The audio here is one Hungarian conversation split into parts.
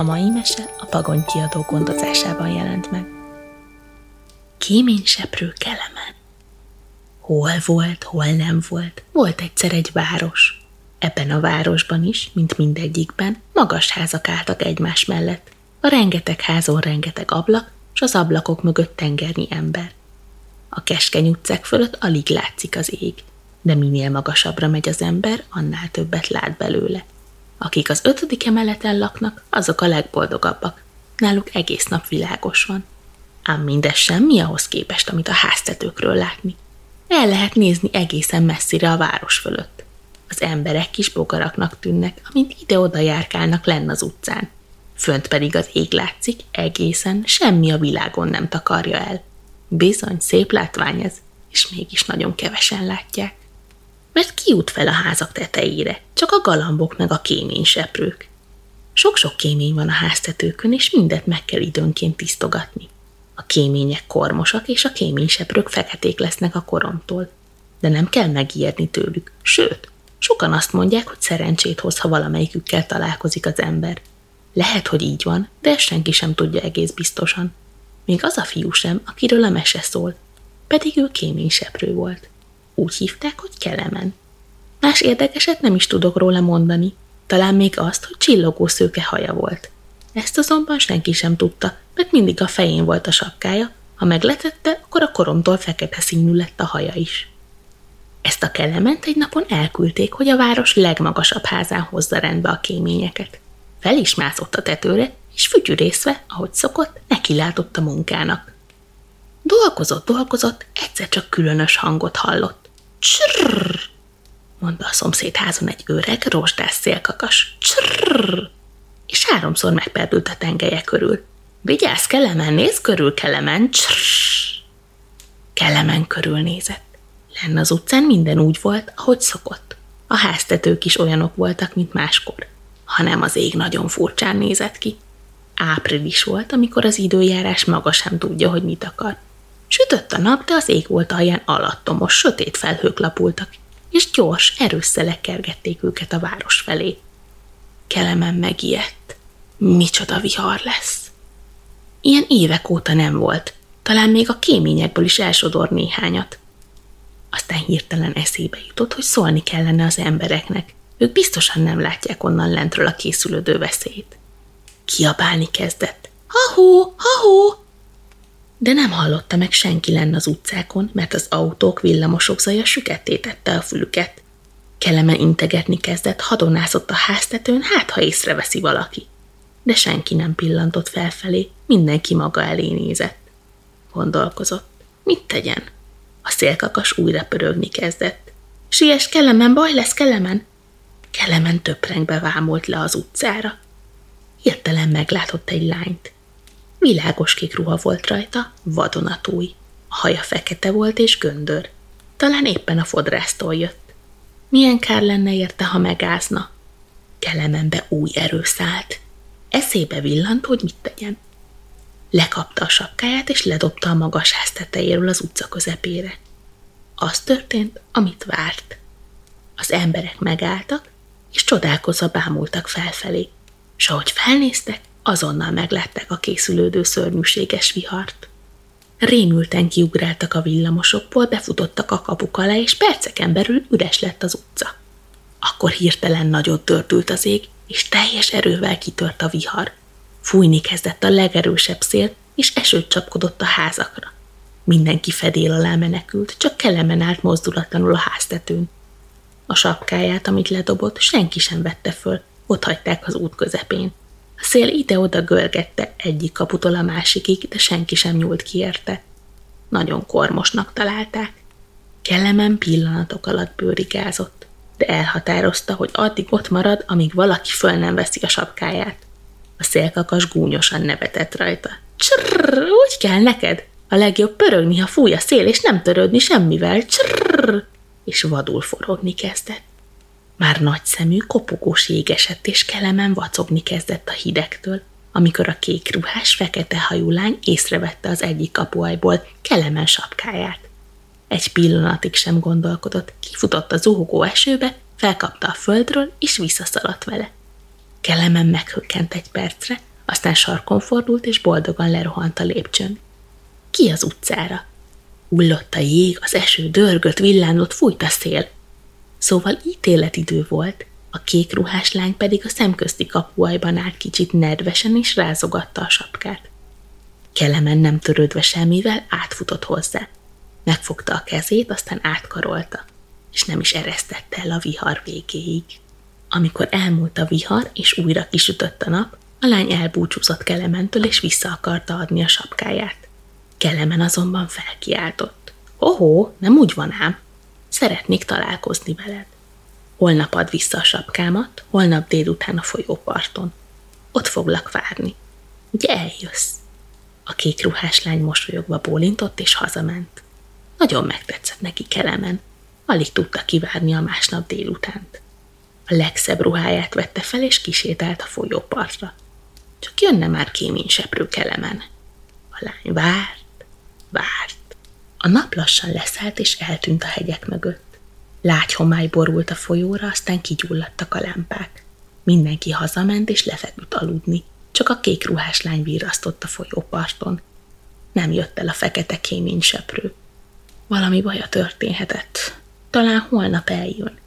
A mai mese a Pagony kiadó gondozásában jelent meg. Kéményseprő Kelemen Hol volt, hol nem volt, volt egyszer egy város. Ebben a városban is, mint mindegyikben, magas házak álltak egymás mellett. A rengeteg házon rengeteg ablak, és az ablakok mögött tengernyi ember. A keskeny utcák fölött alig látszik az ég, de minél magasabbra megy az ember, annál többet lát belőle. Akik az ötödik emeleten laknak, azok a legboldogabbak. Náluk egész nap világos van. Ám mindez semmi ahhoz képest, amit a háztetőkről látni. El lehet nézni egészen messzire a város fölött. Az emberek kis bogaraknak tűnnek, amint ide-oda járkálnak lenn az utcán. Fönt pedig az ég látszik, egészen semmi a világon nem takarja el. Bizony, szép látvány ez, és mégis nagyon kevesen látják. Mert ki jut fel a házak tetejére? Csak a galambok meg a kéményseprők. Sok-sok kémény van a háztetőkön, és mindet meg kell időnként tisztogatni. A kémények kormosak, és a kéményseprők feketék lesznek a koromtól. De nem kell megijedni tőlük, sőt, sokan azt mondják, hogy szerencsét hoz, ha valamelyikükkel találkozik az ember. Lehet, hogy így van, de ezt senki sem tudja egész biztosan. Még az a fiú sem, akiről a mese szól, pedig ő kéményseprő volt. Úgy hívták, hogy Kelemen. Más érdekeset nem is tudok róla mondani, talán még azt, hogy csillogó szőke haja volt. Ezt azonban senki sem tudta, mert mindig a fején volt a sapkája, ha megletette, akkor a koromtól fekete színű lett a haja is. Ezt a kelement egy napon elküldték, hogy a város legmagasabb házán hozza rendbe a kéményeket. Fel is mászott a tetőre, és fütyűrészve, ahogy szokott, neki látott a munkának. Dolgozott, dolgozott, egyszer csak különös hangot hallott. Csrrr, mondta a szomszédházon egy öreg, rozsdás szélkakas. Csrrr, és háromszor megperdült a tengelye körül. Vigyázz, Kelemen, nézz körül, Kelemen, csrrr. Kelemen körülnézett. Lenn az utcán minden úgy volt, ahogy szokott. A háztetők is olyanok voltak, mint máskor, hanem az ég nagyon furcsán nézett ki. Április volt, amikor az időjárás maga sem tudja, hogy mit akar. Sütött a nap, de az ég volt alján alattomos, sötét felhők lapultak, és gyors, erős szelek kergették őket a város felé. Kelemen megijedt. Micsoda vihar lesz. Ilyen évek óta nem volt, talán még a kéményekből is elsodor néhányat. Aztán hirtelen eszébe jutott, hogy szólni kellene az embereknek. Ők biztosan nem látják onnan lentről a készülődő veszélyt. Kiabálni kezdett. Ha-hó, ha-hó! De nem hallotta meg senki lenne az utcákon, mert az autók, villamosok zaja süketté a fülüket. Keleme integetni kezdett, hadonászott a háztetőn, hát ha észreveszi valaki. De senki nem pillantott felfelé, mindenki maga elé nézett. Gondolkozott. Mit tegyen? A szélkakas újra pörögni kezdett. Siess, Kelemen, baj lesz, Kelemen! Kelemen töprengbe vámolt le az utcára. Hirtelen meglátott egy lányt. Világos kék ruha volt rajta, vadonatúj. A haja fekete volt és göndör. Talán éppen a fodrásztól jött. Milyen kár lenne érte, ha megázna? Kelemenbe új erő szállt. Eszébe villant, hogy mit tegyen. Lekapta a sapkáját, és ledobta a magas ház tetejéről az utca közepére. Az történt, amit várt. Az emberek megálltak, és csodálkozva bámultak felfelé, és ahogy felnéztek, azonnal meglátták a készülődő szörnyűséges vihart. Rémülten kiugráltak a villamosokból, befutottak a kapuk alá, és perceken belül üres lett az utca. Akkor hirtelen nagyot törtült az ég, és teljes erővel kitört a vihar. Fújni kezdett a legerősebb szél, és esőt csapkodott a házakra. Mindenki fedél alá menekült, csak kelemen állt mozdulatlanul a háztetőn. A sapkáját, amit ledobott, senki sem vette föl, ott hagyták az út közepén. A szél ide-oda görgette egyik kaputól a másikig, de senki sem nyúlt ki érte. Nagyon kormosnak találták. Kellemen pillanatok alatt bőrigázott, de elhatározta, hogy addig ott marad, amíg valaki föl nem veszi a sapkáját. A szélkakas gúnyosan nevetett rajta. Csrrr, úgy kell neked? A legjobb pörögni, ha fúj a szél, és nem törődni semmivel. Csrrr, és vadul forogni kezdett. Már nagy szemű, kopogós jégesett és kelemen vacogni kezdett a hidegtől, amikor a kék ruhás, fekete hajú lány észrevette az egyik kapuajból kelemen sapkáját. Egy pillanatig sem gondolkodott, kifutott a zuhogó esőbe, felkapta a földről, és visszaszaladt vele. Kelemen meghökkent egy percre, aztán sarkon fordult, és boldogan lerohant a lépcsőn. Ki az utcára? Ullott a jég, az eső dörgött, villámlott, fújt a szél. Szóval ítéletidő volt, a kék ruhás lány pedig a szemközti kapuajban állt kicsit nedvesen és rázogatta a sapkát. Kelemen nem törődve semmivel átfutott hozzá. Megfogta a kezét, aztán átkarolta, és nem is eresztette el a vihar végéig. Amikor elmúlt a vihar, és újra kisütött a nap, a lány elbúcsúzott Kelementől, és vissza akarta adni a sapkáját. Kelemen azonban felkiáltott. Ohó, nem úgy van ám. Szeretnék találkozni veled. Holnap ad vissza a sapkámat, holnap délután a folyóparton. Ott foglak várni. Ugye eljössz? A kék ruhás lány mosolyogva bólintott és hazament. Nagyon megtetszett neki Kelemen. Alig tudta kivárni a másnap délutánt. A legszebb ruháját vette fel, és kisétált a folyópartra. Csak jönne már kéményseprő Kelemen. A lány várt, várt. A nap lassan leszállt, és eltűnt a hegyek mögött. Lágy homály borult a folyóra, aztán kigyulladtak a lámpák. Mindenki hazament, és lefeküdt aludni. Csak a kék ruhás lány virrasztott a folyóparton. Nem jött el a fekete kéményseprő. Valami baja történhetett. Talán holnap eljön.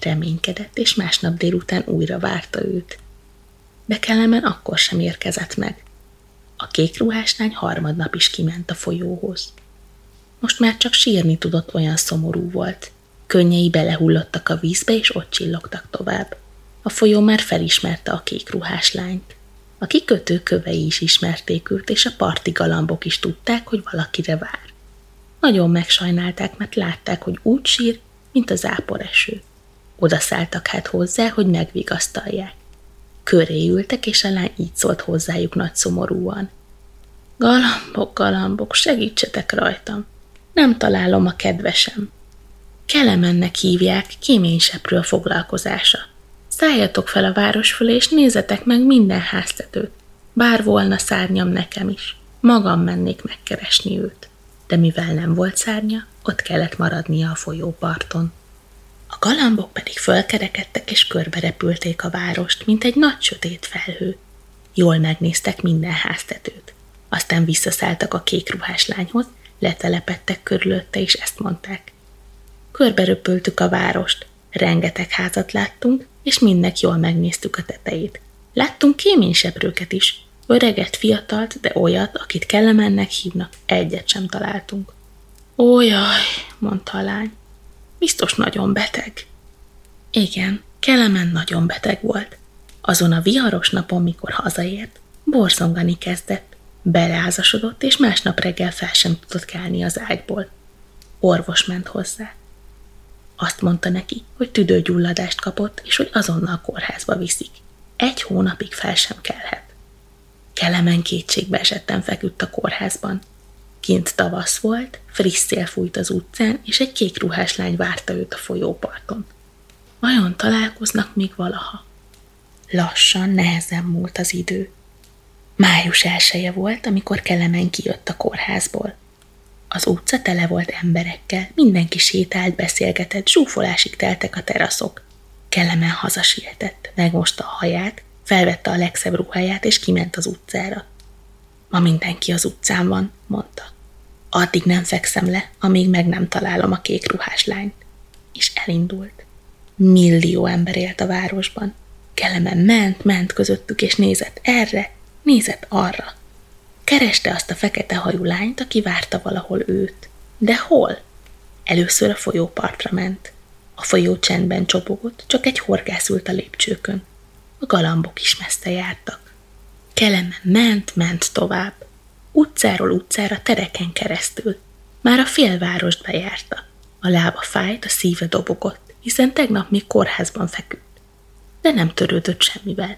Reménykedett, és másnap délután újra várta őt. De Kelemen akkor sem érkezett meg. A kék ruhás lány harmadnap is kiment a folyóhoz. Most már csak sírni tudott, olyan szomorú volt. Könnyei belehullottak a vízbe, és ott csillogtak tovább. A folyó már felismerte a kék ruhás lányt. A kikötő kövei is ismerték őt, és a parti galambok is tudták, hogy valakire vár. Nagyon megsajnálták, mert látták, hogy úgy sír, mint az áporeső. Oda szálltak hát hozzá, hogy megvigasztalják. Köré ültek, és a lány így szólt hozzájuk nagy szomorúan. Galambok, galambok, segítsetek rajtam. Nem találom a kedvesem. Kelemennek hívják, kéményseprő foglalkozása. Szálljatok fel a város fölé, és nézzetek meg minden háztetőt. Bár volna szárnyam nekem is. Magam mennék megkeresni őt. De mivel nem volt szárnya, ott kellett maradnia a folyóparton. A galambok pedig fölkerekedtek és körbe repülték a várost, mint egy nagy sötét felhő. Jól megnéztek minden háztetőt. Aztán visszaszálltak a kék ruhás lányhoz, letelepettek körülötte, és ezt mondták. Körbe röpöltük a várost, rengeteg házat láttunk, és mindnek jól megnéztük a tetejét. Láttunk kéményseprőket is, öreget, fiatalt, de olyat, akit kellemennek hívnak, egyet sem találtunk. Ó, jaj, mondta a lány, biztos nagyon beteg. Igen, Kelemen nagyon beteg volt. Azon a viharos napon, mikor hazaért, borzongani kezdett, beleázasodott, és másnap reggel fel sem tudott kelni az ágyból. Orvos ment hozzá. Azt mondta neki, hogy tüdőgyulladást kapott, és hogy azonnal kórházba viszik. Egy hónapig fel sem kelhet. Kelemen kétségbe esetten feküdt a kórházban. Kint tavasz volt, friss szél fújt az utcán, és egy kék ruhás lány várta őt a folyóparton. Vajon találkoznak még valaha? Lassan, nehezen múlt az idő. Május elsője volt, amikor Kelemen kijött a kórházból. Az utca tele volt emberekkel, mindenki sétált, beszélgetett, zsúfolásig teltek a teraszok. Kelemen hazasietett, megmosta a haját, felvette a legszebb ruháját, és kiment az utcára. Ma mindenki az utcán van, mondta. Addig nem fekszem le, amíg meg nem találom a kék ruhás lányt. És elindult. Millió ember élt a városban. Kelemen ment, ment közöttük, és nézett erre, nézett arra. Kereste azt a fekete hajú lányt, aki várta valahol őt. De hol? Először a folyópartra ment. A folyó csendben csobogott, csak egy horgász ült a lépcsőkön. A galambok is messze jártak. Kelemen ment, ment tovább. Utcáról utcára tereken keresztül. Már a félvárost bejárta. A lába fájt, a szíve dobogott, hiszen tegnap még kórházban feküdt. De nem törődött semmivel.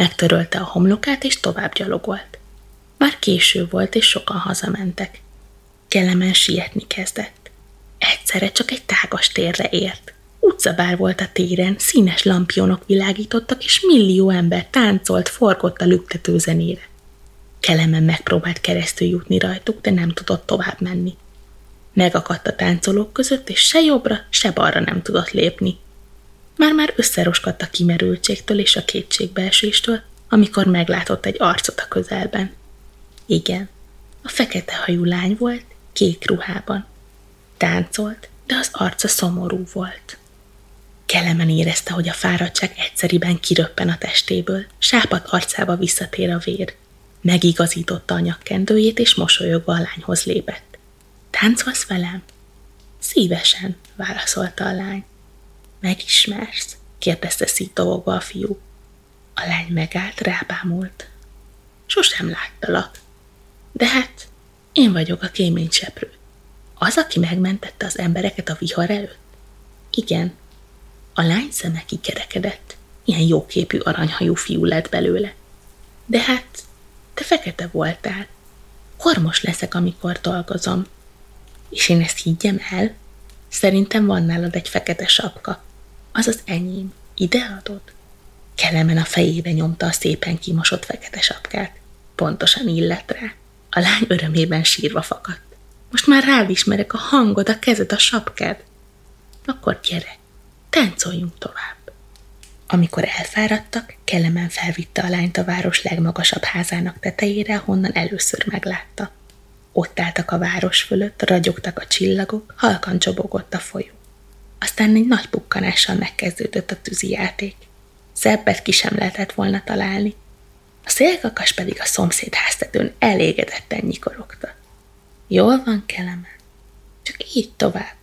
Megtörölte a homlokát, és tovább gyalogolt. Már késő volt, és sokan hazamentek. Kelemen sietni kezdett. Egyszerre csak egy tágas térre ért. Utcabár volt a téren, színes lampionok világítottak, és millió ember táncolt, forgott a lüktető zenére. Kelemen megpróbált keresztül jutni rajtuk, de nem tudott tovább menni. Megakadt a táncolók között, és se jobbra, se balra nem tudott lépni. Már-már összeroskadt a kimerültségtől és a kétségbeeséstől, amikor meglátott egy arcot a közelben. Igen, a fekete hajú lány volt, kék ruhában. Táncolt, de az arca szomorú volt. Kelemen érezte, hogy a fáradtság egyszeriben kiröppen a testéből, sápat arcába visszatér a vér. Megigazította a nyakkendőjét, és mosolyogva a lányhoz lépett. Táncolsz velem? Szívesen, válaszolta a lány. Megismersz? kérdezte szítologva a fiú. A lány megállt, rábámult. Sosem láttalak. De hát, én vagyok a kéményseprő. Az, aki megmentette az embereket a vihar előtt? Igen. A lány szeme kikerekedett. Ilyen jóképű aranyhajú fiú lett belőle. De hát, te fekete voltál. Hormos leszek, amikor dolgozom. És én ezt higgyem el? Szerintem van nálad egy fekete sapka. Az az enyém. Ide adod? Kelemen a fejébe nyomta a szépen kimosott fekete sapkát. Pontosan illett rá. A lány örömében sírva fakadt. Most már rád ismerek a hangod, a kezed, a sapkád. Akkor gyere, táncoljunk tovább. Amikor elfáradtak, Kellemen felvitte a lányt a város legmagasabb házának tetejére, honnan először meglátta. Ott álltak a város fölött, ragyogtak a csillagok, halkan csobogott a folyó. Aztán egy nagy pukkanással megkezdődött a játék. Szebbet ki sem lehetett volna találni. A szélkakas pedig a szomszéd háztetőn elégedetten nyikorogta. Jól van, Kelemen. Csak így tovább.